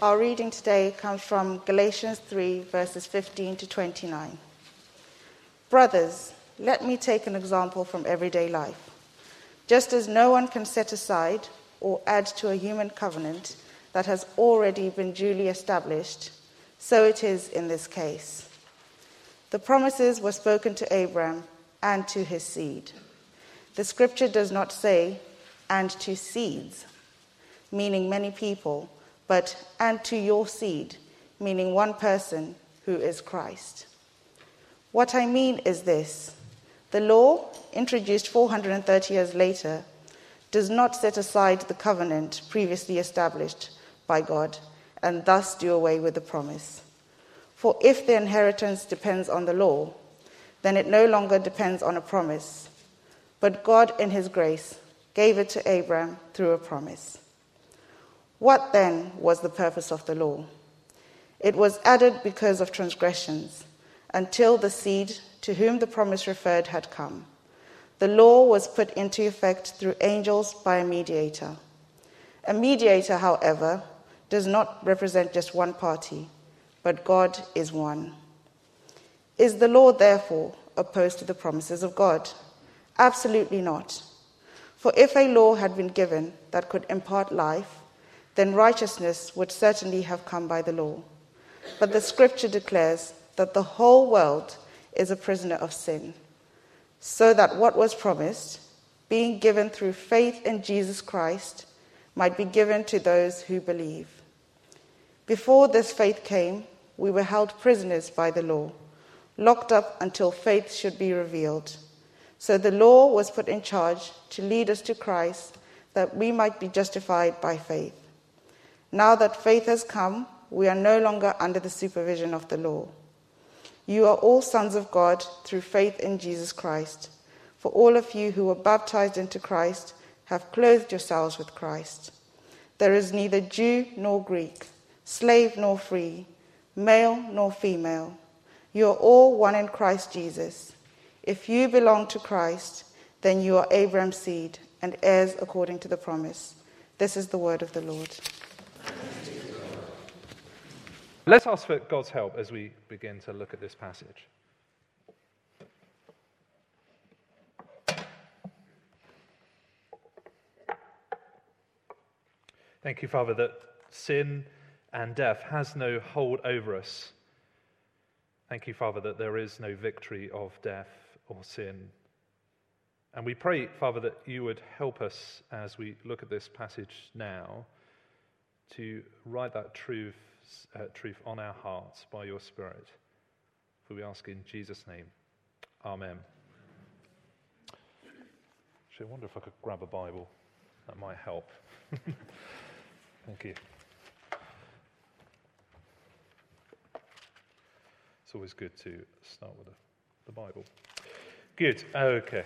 Our reading today comes from Galatians 3, verses 15 to 29. Brothers, let me take an example from everyday life. Just as no one can set aside or add to a human covenant that has already been duly established, so it is in this case. The promises were spoken to Abraham and to his seed. The scripture does not say, and to seeds, meaning many people, but and to your seed, meaning one person who is Christ. What I mean is this the law, introduced 430 years later, does not set aside the covenant previously established by God and thus do away with the promise. For if the inheritance depends on the law, then it no longer depends on a promise. But God, in His grace, gave it to Abraham through a promise. What then was the purpose of the law? It was added because of transgressions, until the seed to whom the promise referred had come. The law was put into effect through angels by a mediator. A mediator, however, does not represent just one party but God is one. Is the law, therefore, opposed to the promises of God? Absolutely not. For if a law had been given that could impart life, then righteousness would certainly have come by the law. But the scripture declares that the whole world is a prisoner of sin, so that what was promised, being given through faith in Jesus Christ, might be given to those who believe. Before this faith came, we were held prisoners by the law, locked up until faith should be revealed. So the law was put in charge to lead us to Christ that we might be justified by faith. Now that faith has come, we are no longer under the supervision of the law. You are all sons of God through faith in Jesus Christ. For all of you who were baptized into Christ have clothed yourselves with Christ. There is neither Jew nor Greek, slave nor free male nor female. You are all one in Christ Jesus. If you belong to Christ, then you are Abraham's seed and heirs according to the promise. This is the word of the Lord. Let's ask for God's help as we begin to look at this passage. Thank you, Father, that sin and death has no hold over us. Thank you, Father, that there is no victory of death or sin. And we pray, Father, that you would help us as we look at this passage now to write that truth, uh, truth on our hearts by your Spirit. For we ask in Jesus' name. Amen. Actually, I wonder if I could grab a Bible. That might help. Thank you. It's always good to start with the Bible. Good, okay.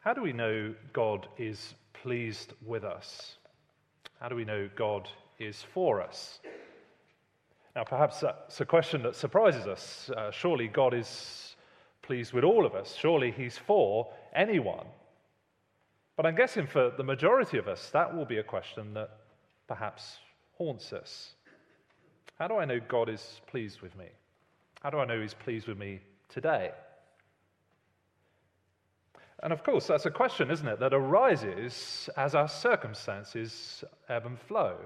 How do we know God is pleased with us? How do we know God is for us? Now, perhaps that's a question that surprises us. Uh, surely God is pleased with all of us. Surely He's for anyone. But I'm guessing for the majority of us, that will be a question that perhaps haunts us. How do I know God is pleased with me? How do I know He's pleased with me today? And of course, that's a question, isn't it, that arises as our circumstances ebb and flow.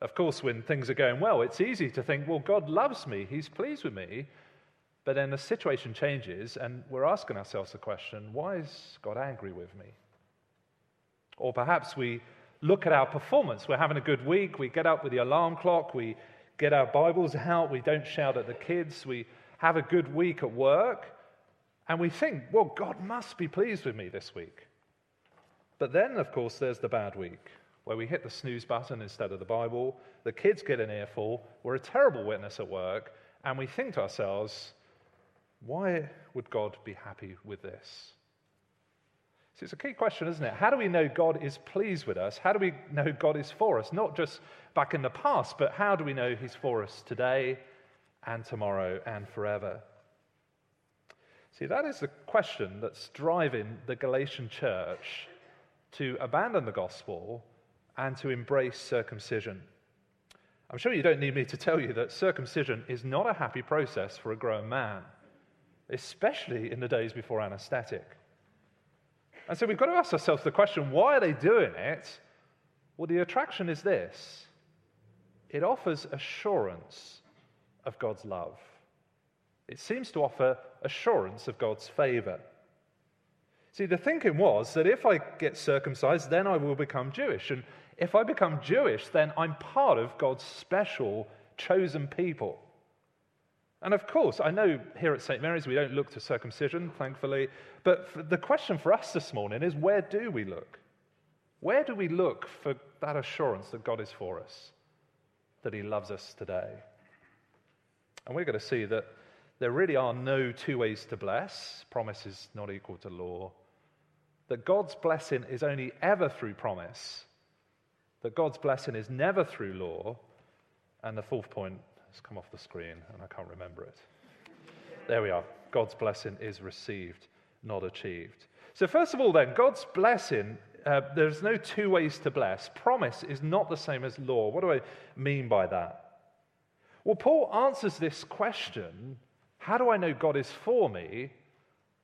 Of course, when things are going well, it's easy to think, well, God loves me, He's pleased with me. But then the situation changes, and we're asking ourselves the question, why is God angry with me? Or perhaps we look at our performance. We're having a good week. We get up with the alarm clock. We get our Bibles out. We don't shout at the kids. We have a good week at work. And we think, well, God must be pleased with me this week. But then, of course, there's the bad week where we hit the snooze button instead of the Bible. The kids get an earful. We're a terrible witness at work. And we think to ourselves, why would God be happy with this? So it's a key question, isn't it? How do we know God is pleased with us? How do we know God is for us? Not just back in the past, but how do we know He's for us today and tomorrow and forever? See, that is the question that's driving the Galatian church to abandon the gospel and to embrace circumcision. I'm sure you don't need me to tell you that circumcision is not a happy process for a grown man, especially in the days before anesthetic. And so we've got to ask ourselves the question why are they doing it? Well, the attraction is this it offers assurance of God's love, it seems to offer assurance of God's favor. See, the thinking was that if I get circumcised, then I will become Jewish. And if I become Jewish, then I'm part of God's special chosen people. And of course, I know here at St. Mary's we don't look to circumcision, thankfully, but the question for us this morning is where do we look? Where do we look for that assurance that God is for us, that He loves us today? And we're going to see that there really are no two ways to bless. Promise is not equal to law. That God's blessing is only ever through promise. That God's blessing is never through law. And the fourth point has come off the screen, and I can't remember it. There we are. God's blessing is received, not achieved. So, first of all, then, God's blessing, uh, there's no two ways to bless. Promise is not the same as law. What do I mean by that? Well, Paul answers this question how do I know God is for me?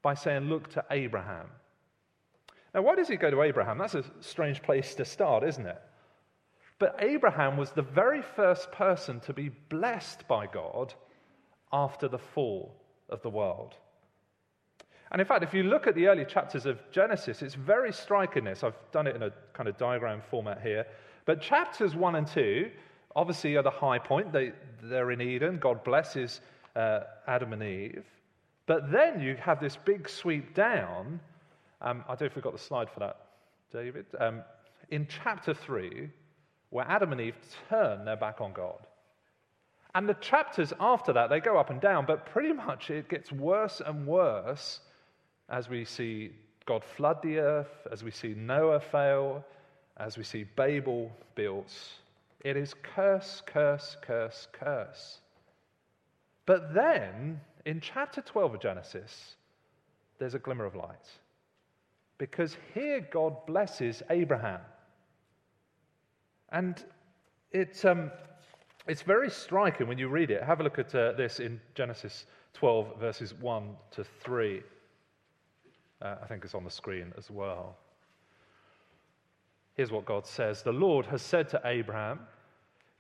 By saying, look to Abraham. Now, why does he go to Abraham? That's a strange place to start, isn't it? But Abraham was the very first person to be blessed by God after the fall of the world. And in fact, if you look at the early chapters of Genesis, it's very striking this. I've done it in a kind of diagram format here. But chapters 1 and 2 obviously are the high point. They, they're in Eden. God blesses uh, Adam and Eve. But then you have this big sweep down. Um, I don't know if we've got the slide for that, David. Um, in chapter 3, where Adam and Eve turn their back on God. And the chapters after that, they go up and down, but pretty much it gets worse and worse as we see God flood the earth, as we see Noah fail, as we see Babel built. It is curse, curse, curse, curse. But then, in chapter 12 of Genesis, there's a glimmer of light. Because here God blesses Abraham. And it, um, it's very striking when you read it. Have a look at uh, this in Genesis 12, verses 1 to 3. Uh, I think it's on the screen as well. Here's what God says The Lord has said to Abraham,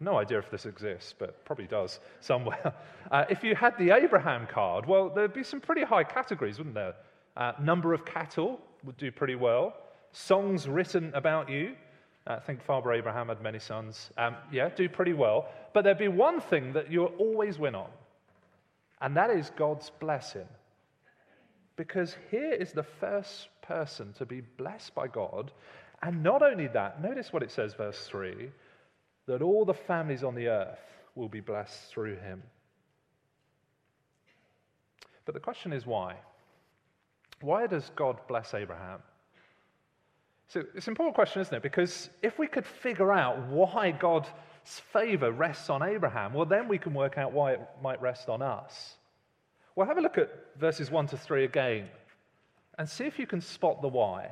no idea if this exists, but probably does somewhere. Uh, if you had the Abraham card, well, there'd be some pretty high categories, wouldn't there? Uh, number of cattle would do pretty well. Songs written about you, I think Father Abraham had many sons. Um, yeah, do pretty well. But there'd be one thing that you'll always win on, and that is God's blessing. Because here is the first person to be blessed by God. And not only that, notice what it says, verse 3 that all the families on the earth will be blessed through him. But the question is why? Why does God bless Abraham? So it's an important question, isn't it? Because if we could figure out why God's favor rests on Abraham, well, then we can work out why it might rest on us. Well, have a look at verses 1 to 3 again and see if you can spot the why.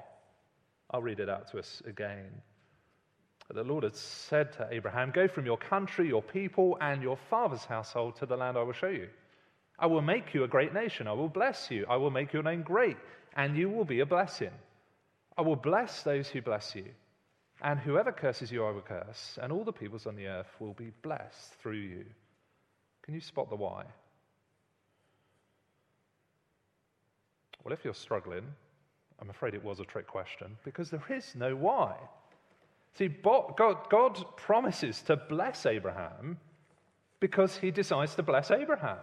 I'll read it out to us again. The Lord had said to Abraham, Go from your country, your people, and your father's household to the land I will show you. I will make you a great nation. I will bless you. I will make your name great, and you will be a blessing. I will bless those who bless you, and whoever curses you, I will curse, and all the peoples on the earth will be blessed through you. Can you spot the why? Well, if you're struggling, I'm afraid it was a trick question because there is no why. See, God, promises to bless Abraham because he decides to bless Abraham.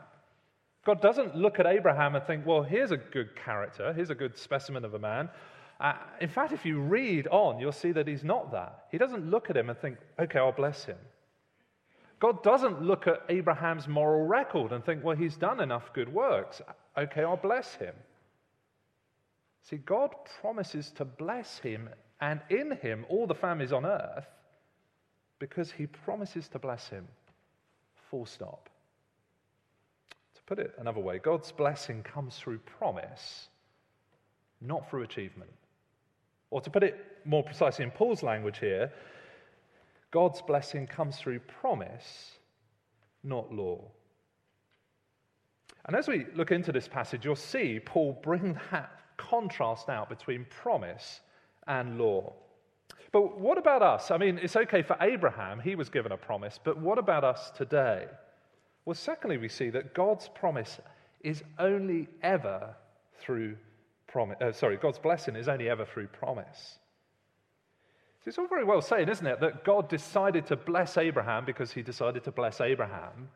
God doesn't look at Abraham and think, well, here's a good character, here's a good specimen of a man. Uh, in fact, if you read on, you'll see that he's not that. He doesn't look at him and think, okay, I'll bless him. God doesn't look at Abraham's moral record and think, well, he's done enough good works. Okay, I'll bless him. See, God promises to bless him and in him all the families on earth because he promises to bless him. Full stop. To put it another way, God's blessing comes through promise, not through achievement. Or to put it more precisely in Paul's language here, God's blessing comes through promise, not law. And as we look into this passage, you'll see Paul bring that contrast out between promise and law. But what about us? I mean, it's okay for Abraham, he was given a promise, but what about us today? Well, secondly, we see that God's promise is only ever through promise. Uh, sorry, God's blessing is only ever through promise. So it's all very well saying, isn't it, that God decided to bless Abraham because he decided to bless Abraham.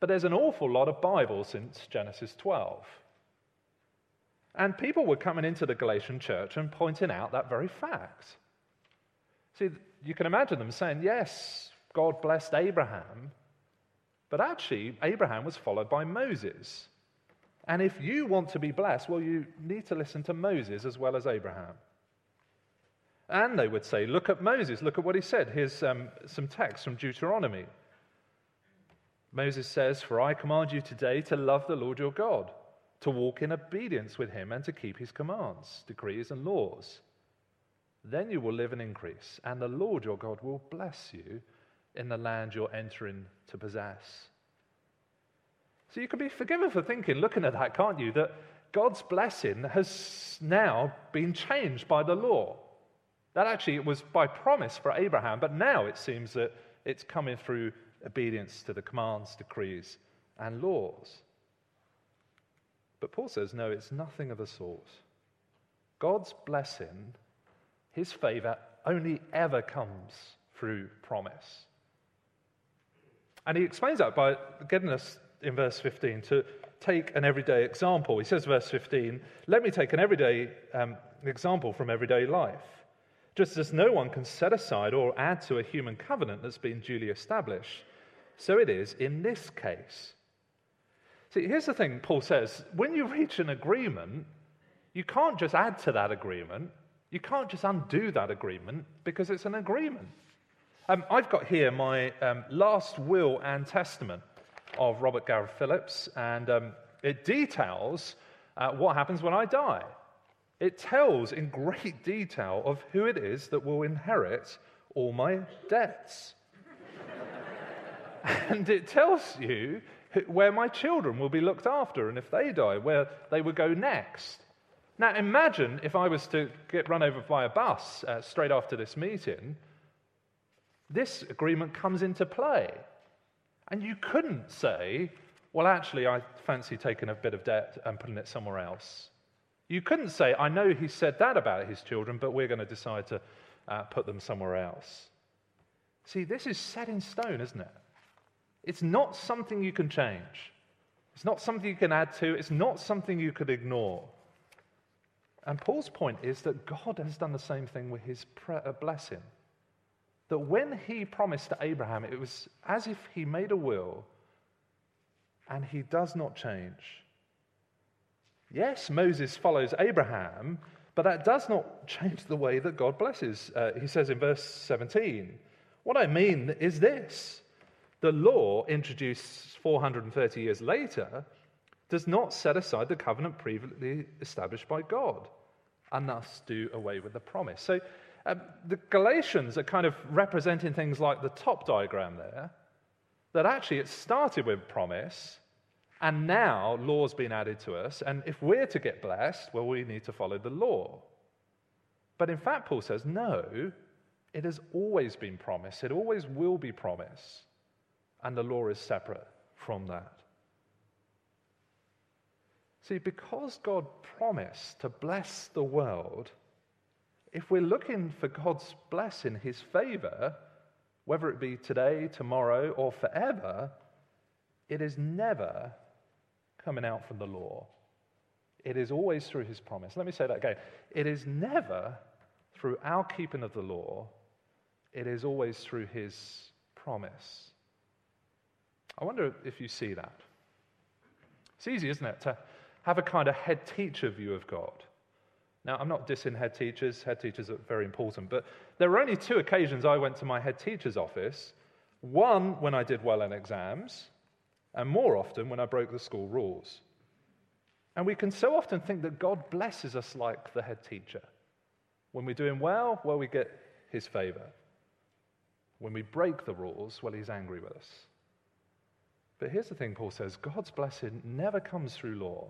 But there's an awful lot of Bible since Genesis 12. And people were coming into the Galatian church and pointing out that very fact. See, you can imagine them saying, yes, God blessed Abraham, but actually, Abraham was followed by Moses. And if you want to be blessed, well, you need to listen to Moses as well as Abraham. And they would say, Look at Moses, look at what he said. Here's um, some text from Deuteronomy. Moses says, For I command you today to love the Lord your God, to walk in obedience with him, and to keep his commands, decrees, and laws. Then you will live and increase, and the Lord your God will bless you in the land you're entering to possess. So you can be forgiven for thinking, looking at that, can't you, that God's blessing has now been changed by the law. That actually it was by promise for Abraham, but now it seems that it's coming through obedience to the commands, decrees, and laws. But Paul says, no, it's nothing of the sort. God's blessing, his favor, only ever comes through promise. And he explains that by getting us in verse 15 to take an everyday example. He says, verse 15, let me take an everyday um, example from everyday life. Just as no one can set aside or add to a human covenant that's been duly established, so it is in this case. See, here's the thing Paul says when you reach an agreement, you can't just add to that agreement, you can't just undo that agreement because it's an agreement. Um, I've got here my um, last will and testament of Robert Gareth Phillips, and um, it details uh, what happens when I die. It tells in great detail of who it is that will inherit all my debts. and it tells you where my children will be looked after and if they die, where they would go next. Now, imagine if I was to get run over by a bus uh, straight after this meeting. This agreement comes into play. And you couldn't say, well, actually, I fancy taking a bit of debt and putting it somewhere else. You couldn't say, I know he said that about his children, but we're going to decide to uh, put them somewhere else. See, this is set in stone, isn't it? It's not something you can change. It's not something you can add to. It's not something you could ignore. And Paul's point is that God has done the same thing with his uh, blessing. That when he promised to Abraham, it was as if he made a will and he does not change. Yes, Moses follows Abraham, but that does not change the way that God blesses. Uh, he says in verse 17, What I mean is this the law, introduced 430 years later, does not set aside the covenant previously established by God and thus do away with the promise. So um, the Galatians are kind of representing things like the top diagram there, that actually it started with promise and now law's been added to us. And if we're to get blessed, well, we need to follow the law. But in fact, Paul says, no, it has always been promise. It always will be promise. And the law is separate from that. See, because God promised to bless the world, if we're looking for God's blessing, his favor, whether it be today, tomorrow, or forever, it is never coming out from the law. It is always through his promise. Let me say that again. It is never through our keeping of the law, it is always through his promise. I wonder if you see that. It's easy, isn't it, to have a kind of head teacher view of God. Now, I'm not dissing head teachers, head teachers are very important, but there were only two occasions I went to my head teacher's office one when I did well in exams, and more often when I broke the school rules. And we can so often think that God blesses us like the head teacher. When we're doing well, well, we get his favor. When we break the rules, well, he's angry with us. But here's the thing Paul says God's blessing never comes through law,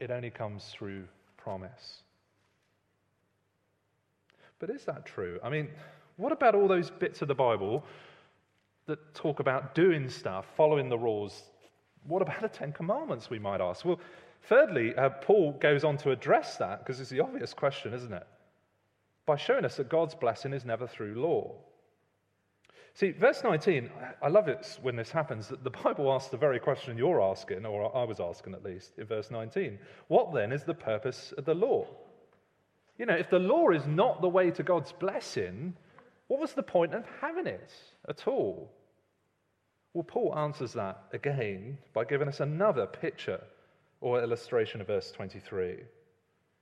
it only comes through promise. But is that true? I mean, what about all those bits of the Bible that talk about doing stuff, following the rules? What about the Ten Commandments, we might ask? Well, thirdly, uh, Paul goes on to address that because it's the obvious question, isn't it? By showing us that God's blessing is never through law. See, verse 19, I love it when this happens, that the Bible asks the very question you're asking, or I was asking at least, in verse 19. What then is the purpose of the law? You know, if the law is not the way to God's blessing, what was the point of having it at all? Well, Paul answers that again by giving us another picture or illustration of verse 23.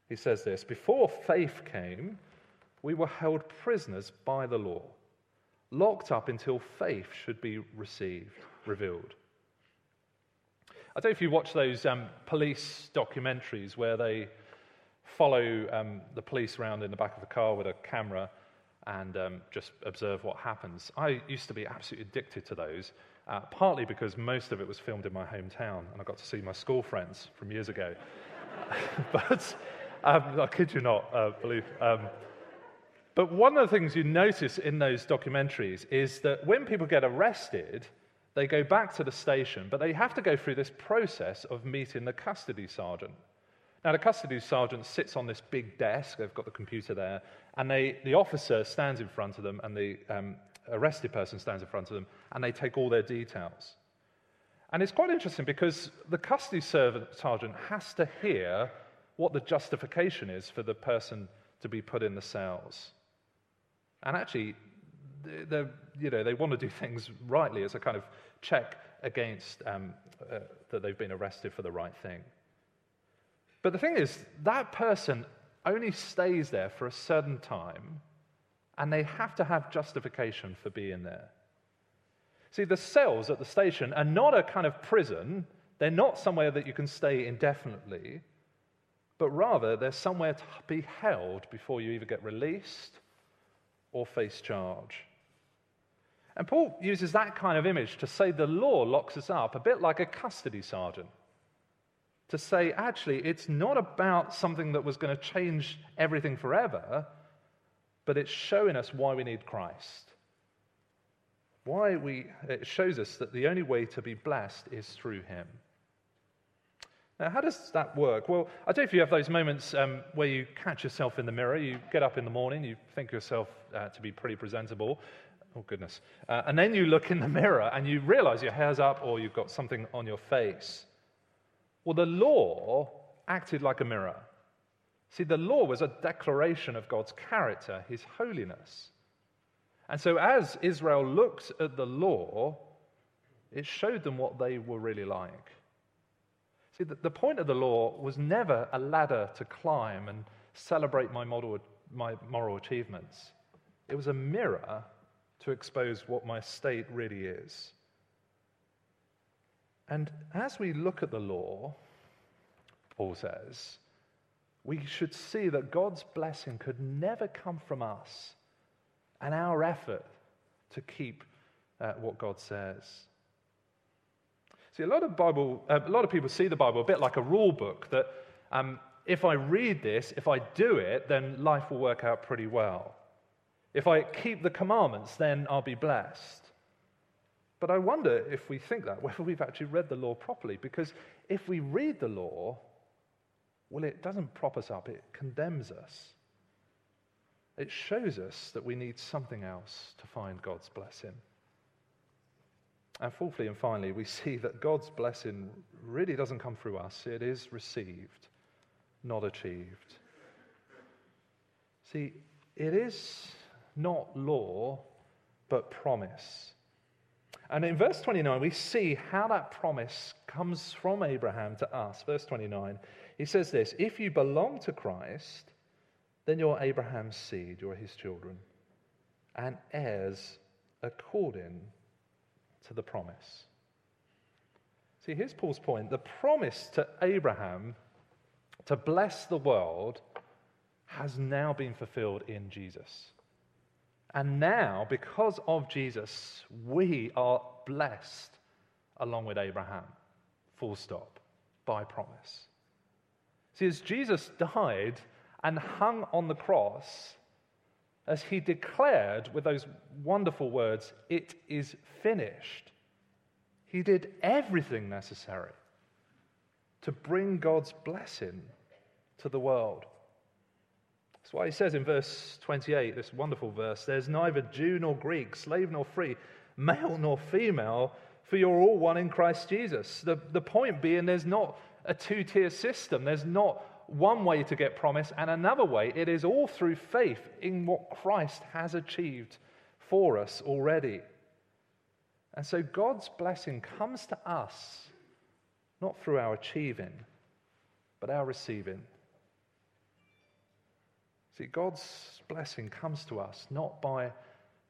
He says this Before faith came, we were held prisoners by the law, locked up until faith should be received, revealed. I don't know if you watch those um, police documentaries where they follow um, the police around in the back of a car with a camera and um, just observe what happens. I used to be absolutely addicted to those, uh, partly because most of it was filmed in my hometown and I got to see my school friends from years ago. but um, I kid you not, uh, believe. But one of the things you notice in those documentaries is that when people get arrested, they go back to the station, but they have to go through this process of meeting the custody sergeant. Now, the custody sergeant sits on this big desk, they've got the computer there, and they, the officer stands in front of them, and the um, arrested person stands in front of them, and they take all their details. And it's quite interesting because the custody sergeant has to hear what the justification is for the person to be put in the cells. And actually, you know, they want to do things rightly as a kind of check against um, uh, that they've been arrested for the right thing. But the thing is, that person only stays there for a certain time, and they have to have justification for being there. See, the cells at the station are not a kind of prison, they're not somewhere that you can stay indefinitely, but rather they're somewhere to be held before you either get released or face charge. And Paul uses that kind of image to say the law locks us up, a bit like a custody sergeant to say, actually, it's not about something that was going to change everything forever, but it's showing us why we need Christ. Why we, it shows us that the only way to be blessed is through Him. Now, how does that work? Well, I don't know if you have those moments um, where you catch yourself in the mirror. You get up in the morning, you think yourself uh, to be pretty presentable. Oh, goodness. Uh, and then you look in the mirror and you realize your hair's up or you've got something on your face. Well, the law acted like a mirror. See, the law was a declaration of God's character, his holiness. And so, as Israel looked at the law, it showed them what they were really like. See, the, the point of the law was never a ladder to climb and celebrate my, model, my moral achievements, it was a mirror to expose what my state really is. And as we look at the law, Paul says, we should see that God's blessing could never come from us and our effort to keep uh, what God says. See, a lot of Bible, uh, a lot of people see the Bible a bit like a rule book that um, if I read this, if I do it, then life will work out pretty well. If I keep the commandments, then I'll be blessed. But I wonder if we think that, whether we've actually read the law properly. Because if we read the law, well, it doesn't prop us up, it condemns us. It shows us that we need something else to find God's blessing. And fourthly and finally, we see that God's blessing really doesn't come through us, it is received not achieved. See, it is not law, but promise. And in verse 29, we see how that promise comes from Abraham to us. Verse 29, he says this If you belong to Christ, then you're Abraham's seed, you're his children, and heirs according to the promise. See, here's Paul's point. The promise to Abraham to bless the world has now been fulfilled in Jesus. And now, because of Jesus, we are blessed along with Abraham. Full stop. By promise. See, as Jesus died and hung on the cross, as he declared with those wonderful words, It is finished, he did everything necessary to bring God's blessing to the world. That's why he says in verse 28, this wonderful verse, there's neither Jew nor Greek, slave nor free, male nor female, for you're all one in Christ Jesus. The, the point being, there's not a two tier system, there's not one way to get promise and another way. It is all through faith in what Christ has achieved for us already. And so God's blessing comes to us not through our achieving, but our receiving. See, God's blessing comes to us not by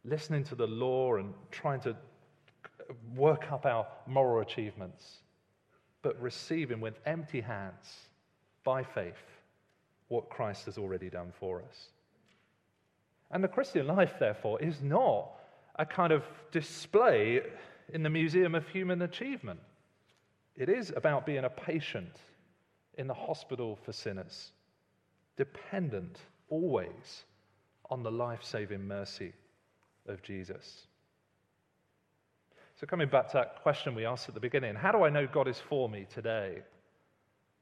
listening to the law and trying to work up our moral achievements, but receiving with empty hands, by faith, what Christ has already done for us. And the Christian life, therefore, is not a kind of display in the Museum of Human Achievement. It is about being a patient in the hospital for sinners, dependent always on the life saving mercy of Jesus. So, coming back to that question we asked at the beginning how do I know God is for me today?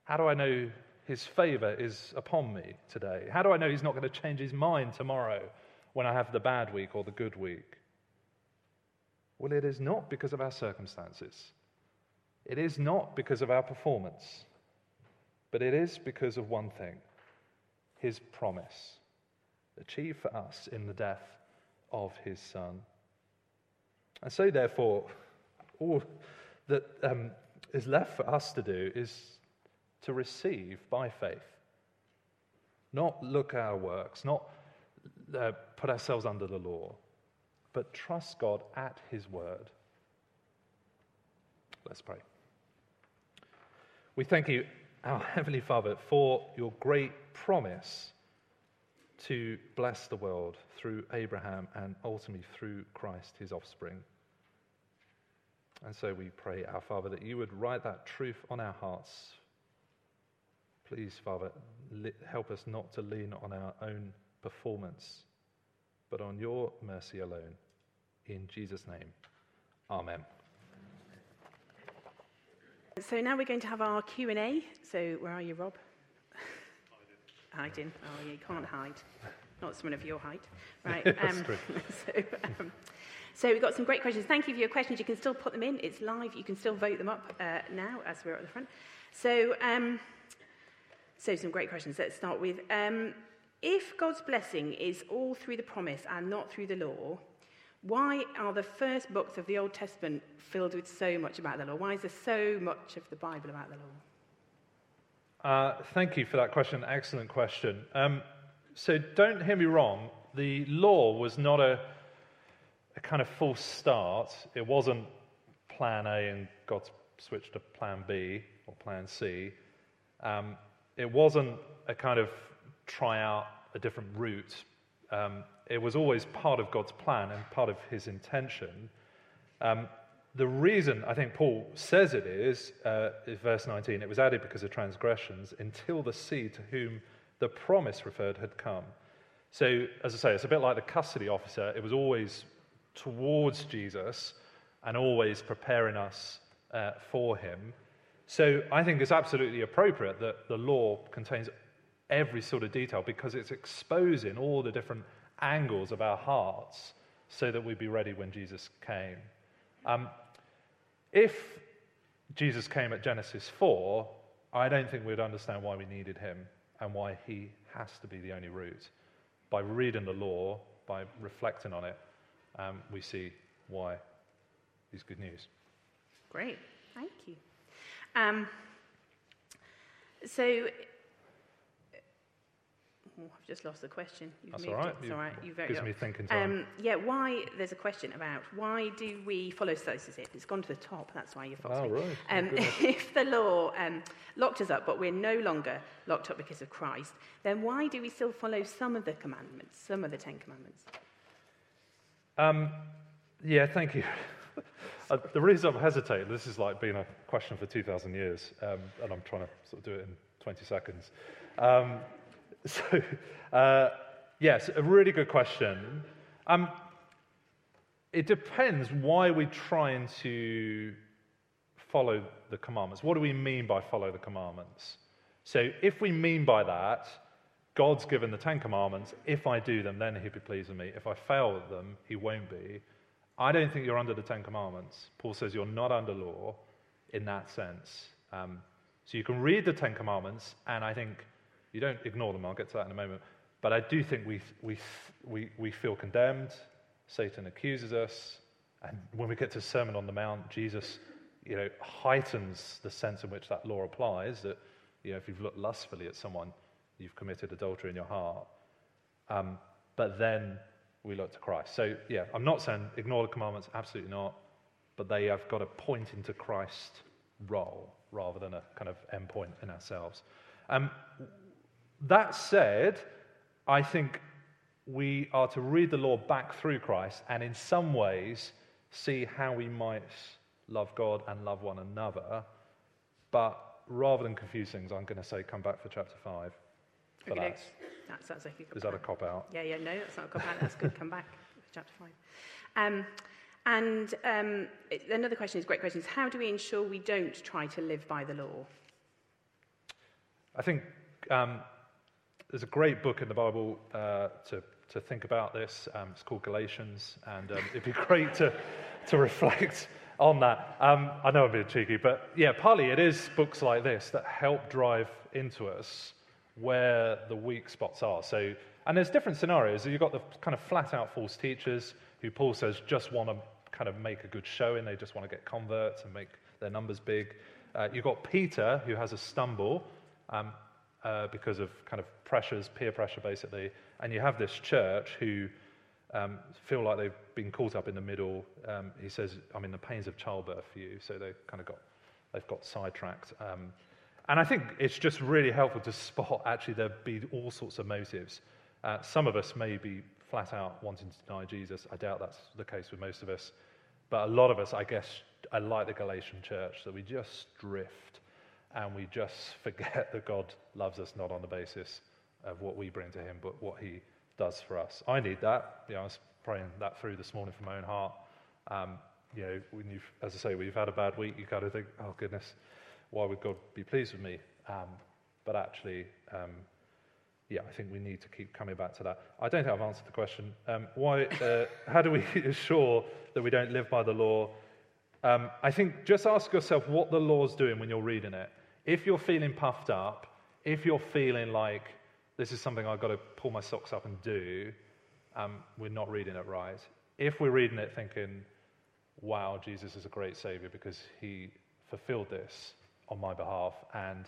How do I know his favor is upon me today? How do I know he's not going to change his mind tomorrow when I have the bad week or the good week? Well, it is not because of our circumstances. It is not because of our performance. But it is because of one thing his promise, achieved for us in the death of his son. And so, therefore, all that um, is left for us to do is to receive by faith. Not look at our works, not uh, put ourselves under the law, but trust God at his word. Let's pray. We thank you, our Heavenly Father, for your great promise to bless the world through Abraham and ultimately through Christ, his offspring. And so we pray, our Father, that you would write that truth on our hearts. Please, Father, help us not to lean on our own performance, but on your mercy alone. In Jesus' name, Amen. So now we're going to have our Q&A. So where are you, Rob? Hiding. Oh, yeah, you can't hide. Not someone of your height. Right. Um, so, um, so we've got some great questions. Thank you for your questions. You can still put them in. It's live. You can still vote them up uh, now as we're at the front. So, um, so some great questions. Let's start with, um, if God's blessing is all through the promise and not through the law, why are the first books of the Old Testament filled with so much about the law? Why is there so much of the Bible about the law? Uh, thank you for that question. Excellent question. Um, so don't hear me wrong. The law was not a, a kind of false start. It wasn't plan A and God switched to plan B or plan C. Um, it wasn't a kind of try out a different route. Um, it was always part of God's plan and part of his intention. Um, the reason I think Paul says it is, uh, verse 19, it was added because of transgressions until the seed to whom the promise referred had come. So, as I say, it's a bit like the custody officer. It was always towards Jesus and always preparing us uh, for him. So, I think it's absolutely appropriate that the law contains every sort of detail because it's exposing all the different angles of our hearts so that we'd be ready when Jesus came. Um, if Jesus came at Genesis 4, I don't think we'd understand why we needed him and why He has to be the only route. By reading the law, by reflecting on it, um, we see why He's good news. Great, thank you. Um, so Oh, I've just lost the question. You've That's all right. It. It's all right. You very gives me thinking time. Um, yeah, why, there's a question about why do we follow socialism? It's gone to the top, that's why you've oh, right. Um, if the law um, locked us up, but we're no longer locked up because of Christ, then why do we still follow some of the commandments, some of the Ten Commandments? Um, yeah, thank you. Uh, the reason I'm hesitating, this is like being a question for 2,000 years, um, and I'm trying to sort of do it in 20 seconds. Um, So, uh, yes, a really good question. Um, it depends why we're trying to follow the commandments. What do we mean by follow the commandments? So, if we mean by that, God's given the Ten Commandments. If I do them, then He'll be pleased with me. If I fail at them, He won't be. I don't think you're under the Ten Commandments. Paul says you're not under law in that sense. Um, so you can read the Ten Commandments, and I think you don't ignore them, I'll get to that in a moment. But I do think we, we, we, we feel condemned. Satan accuses us. And when we get to Sermon on the Mount, Jesus you know, heightens the sense in which that law applies that you know, if you've looked lustfully at someone, you've committed adultery in your heart. Um, but then we look to Christ. So, yeah, I'm not saying ignore the commandments, absolutely not. But they have got to point into Christ's role rather than a kind of endpoint in ourselves. Um, that said, I think we are to read the law back through Christ and in some ways see how we might love God and love one another. But rather than confuse things, I'm going to say come back for chapter 5. Okay, that's, that's, that's a Is that a cop out? Yeah, yeah, no, that's not a cop out. That's good. come back chapter 5. Um, and um, another question is great question is how do we ensure we don't try to live by the law? I think um, there's a great book in the Bible uh, to, to think about this. Um, it's called Galatians, and um, it'd be great to, to reflect on that. Um, I know I'm being cheeky, but yeah, partly it is books like this that help drive into us where the weak spots are. So, and there's different scenarios. You've got the kind of flat out false teachers who Paul says just want to kind of make a good showing, they just want to get converts and make their numbers big. Uh, you've got Peter who has a stumble. Um, uh, because of kind of pressures, peer pressure basically. And you have this church who um, feel like they've been caught up in the middle. Um, he says, I mean, the pains of childbirth for you. So they've kind of got, they've got sidetracked. And I think it's just really helpful to spot actually there be all sorts of motives. Uh, some of us may be flat out wanting to deny Jesus. I doubt that's the case with most of us. But a lot of us, I guess, I like the Galatian church, that we just drift and we just forget that God loves us not on the basis of what we bring to Him, but what He does for us. I need that. Know, I was praying that through this morning from my own heart. Um, you know, when you've, as I say, when you've had a bad week, you kind of think, oh goodness, why would God be pleased with me? Um, but actually, um, yeah, I think we need to keep coming back to that. I don't think I've answered the question. Um, why? Uh, how do we assure that we don't live by the law? Um, I think just ask yourself what the law's doing when you're reading it. If you're feeling puffed up, if you're feeling like this is something I've got to pull my socks up and do, um, we're not reading it right. If we're reading it thinking, wow, Jesus is a great Savior because he fulfilled this on my behalf and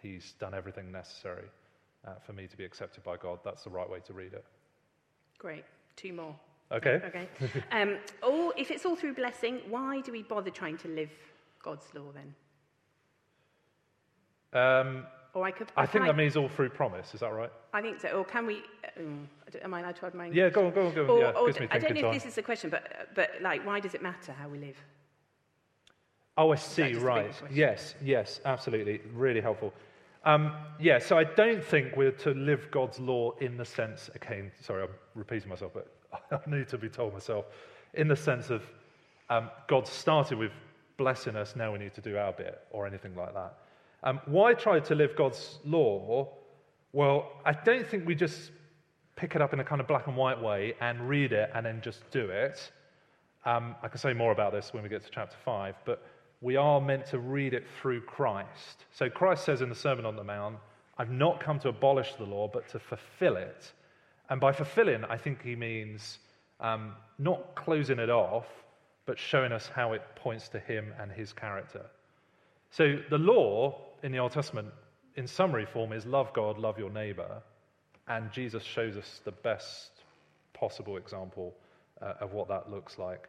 he's done everything necessary uh, for me to be accepted by God, that's the right way to read it. Great. Two more. Okay. Okay. um, or if it's all through blessing, why do we bother trying to live God's law then? Um, or I could. I think I, that means all through promise. Is that right? I think so. Or can we? Um, am I allowed to add my? Yeah, go on, go on, go on. Or, yeah, or, I don't know if this is the question, but but like, why does it matter how we live? Oh, I see. Right. Yes. Yes. Absolutely. Really helpful. Um, yeah. So I don't think we're to live God's law in the sense. Again, sorry, I'm repeating myself, but I need to be told myself in the sense of um, God started with blessing us. Now we need to do our bit, or anything like that. Um, why try to live God's law? Well, I don't think we just pick it up in a kind of black and white way and read it and then just do it. Um, I can say more about this when we get to chapter 5, but we are meant to read it through Christ. So Christ says in the Sermon on the Mount, I've not come to abolish the law, but to fulfill it. And by fulfilling, I think he means um, not closing it off, but showing us how it points to him and his character. So the law in the Old Testament, in summary form, is love God, love your neighbor. And Jesus shows us the best possible example uh, of what that looks like.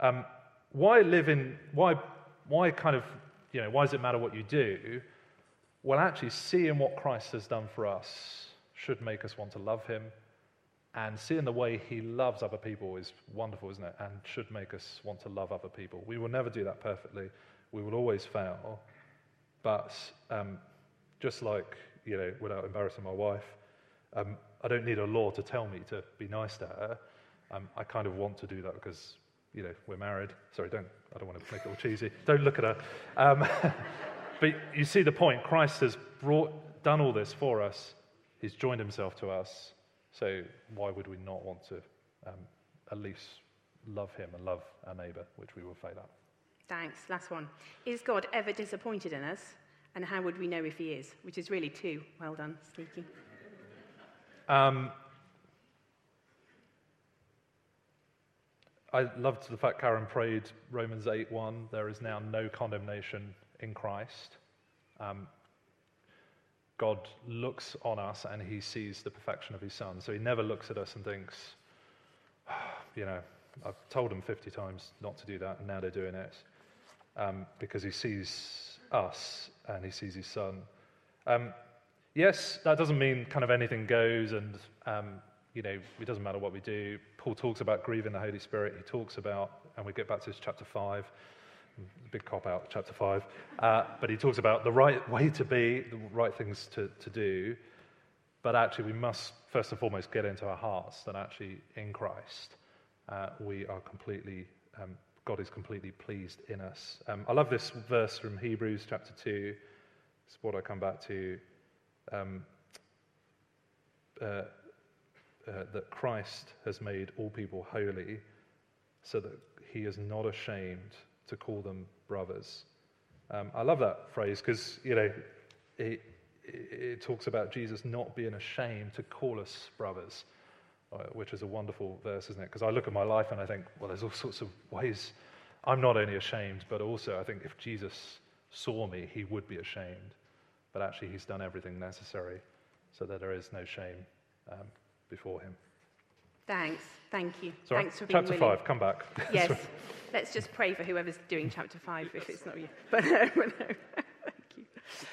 Um, why live in, why, why kind of, you know, why does it matter what you do? Well, actually, seeing what Christ has done for us should make us want to love him. And seeing the way he loves other people is wonderful, isn't it? And should make us want to love other people. We will never do that perfectly, we will always fail. But um, just like, you know, without embarrassing my wife, um, I don't need a law to tell me to be nice to her. Um, I kind of want to do that because, you know, we're married. Sorry, don't, I don't want to make it all cheesy. Don't look at her. Um, but you see the point. Christ has brought, done all this for us. He's joined himself to us. So why would we not want to um, at least love him and love our neighbour, which we will fail at? Thanks. Last one. Is God ever disappointed in us? And how would we know if he is? Which is really two. Well done, Sneaky. Um, I loved the fact Karen prayed Romans 8:1. There is now no condemnation in Christ. Um, God looks on us and he sees the perfection of his son. So he never looks at us and thinks, oh, you know, I've told them 50 times not to do that and now they're doing it. Um, because he sees us and he sees his son. Um, yes, that doesn't mean kind of anything goes and um, you know, it doesn't matter what we do. Paul talks about grieving the Holy Spirit. He talks about, and we get back to this chapter 5, big cop out, chapter 5, uh, but he talks about the right way to be, the right things to, to do. But actually, we must first and foremost get into our hearts that actually in Christ uh, we are completely, um, God is completely pleased in us. Um, I love this verse from Hebrews chapter 2. It's what I come back to. Um, uh, uh, that Christ has made all people holy, so that he is not ashamed to call them brothers. Um, I love that phrase because, you know, it, it, talks about Jesus not being ashamed to call us brothers, uh, which is a wonderful verse, isn't it? Because I look at my life and I think, well, there's all sorts of ways I'm not only ashamed, but also I think if Jesus saw me, he would be ashamed. But actually, he's done everything necessary so that there is no shame. Um, before him. Thanks. Thank you. Sorry, Thanks for chapter being willing. 5, come back. Yes. Let's just pray for whoever's doing chapter 5 if it's not you. But no, no.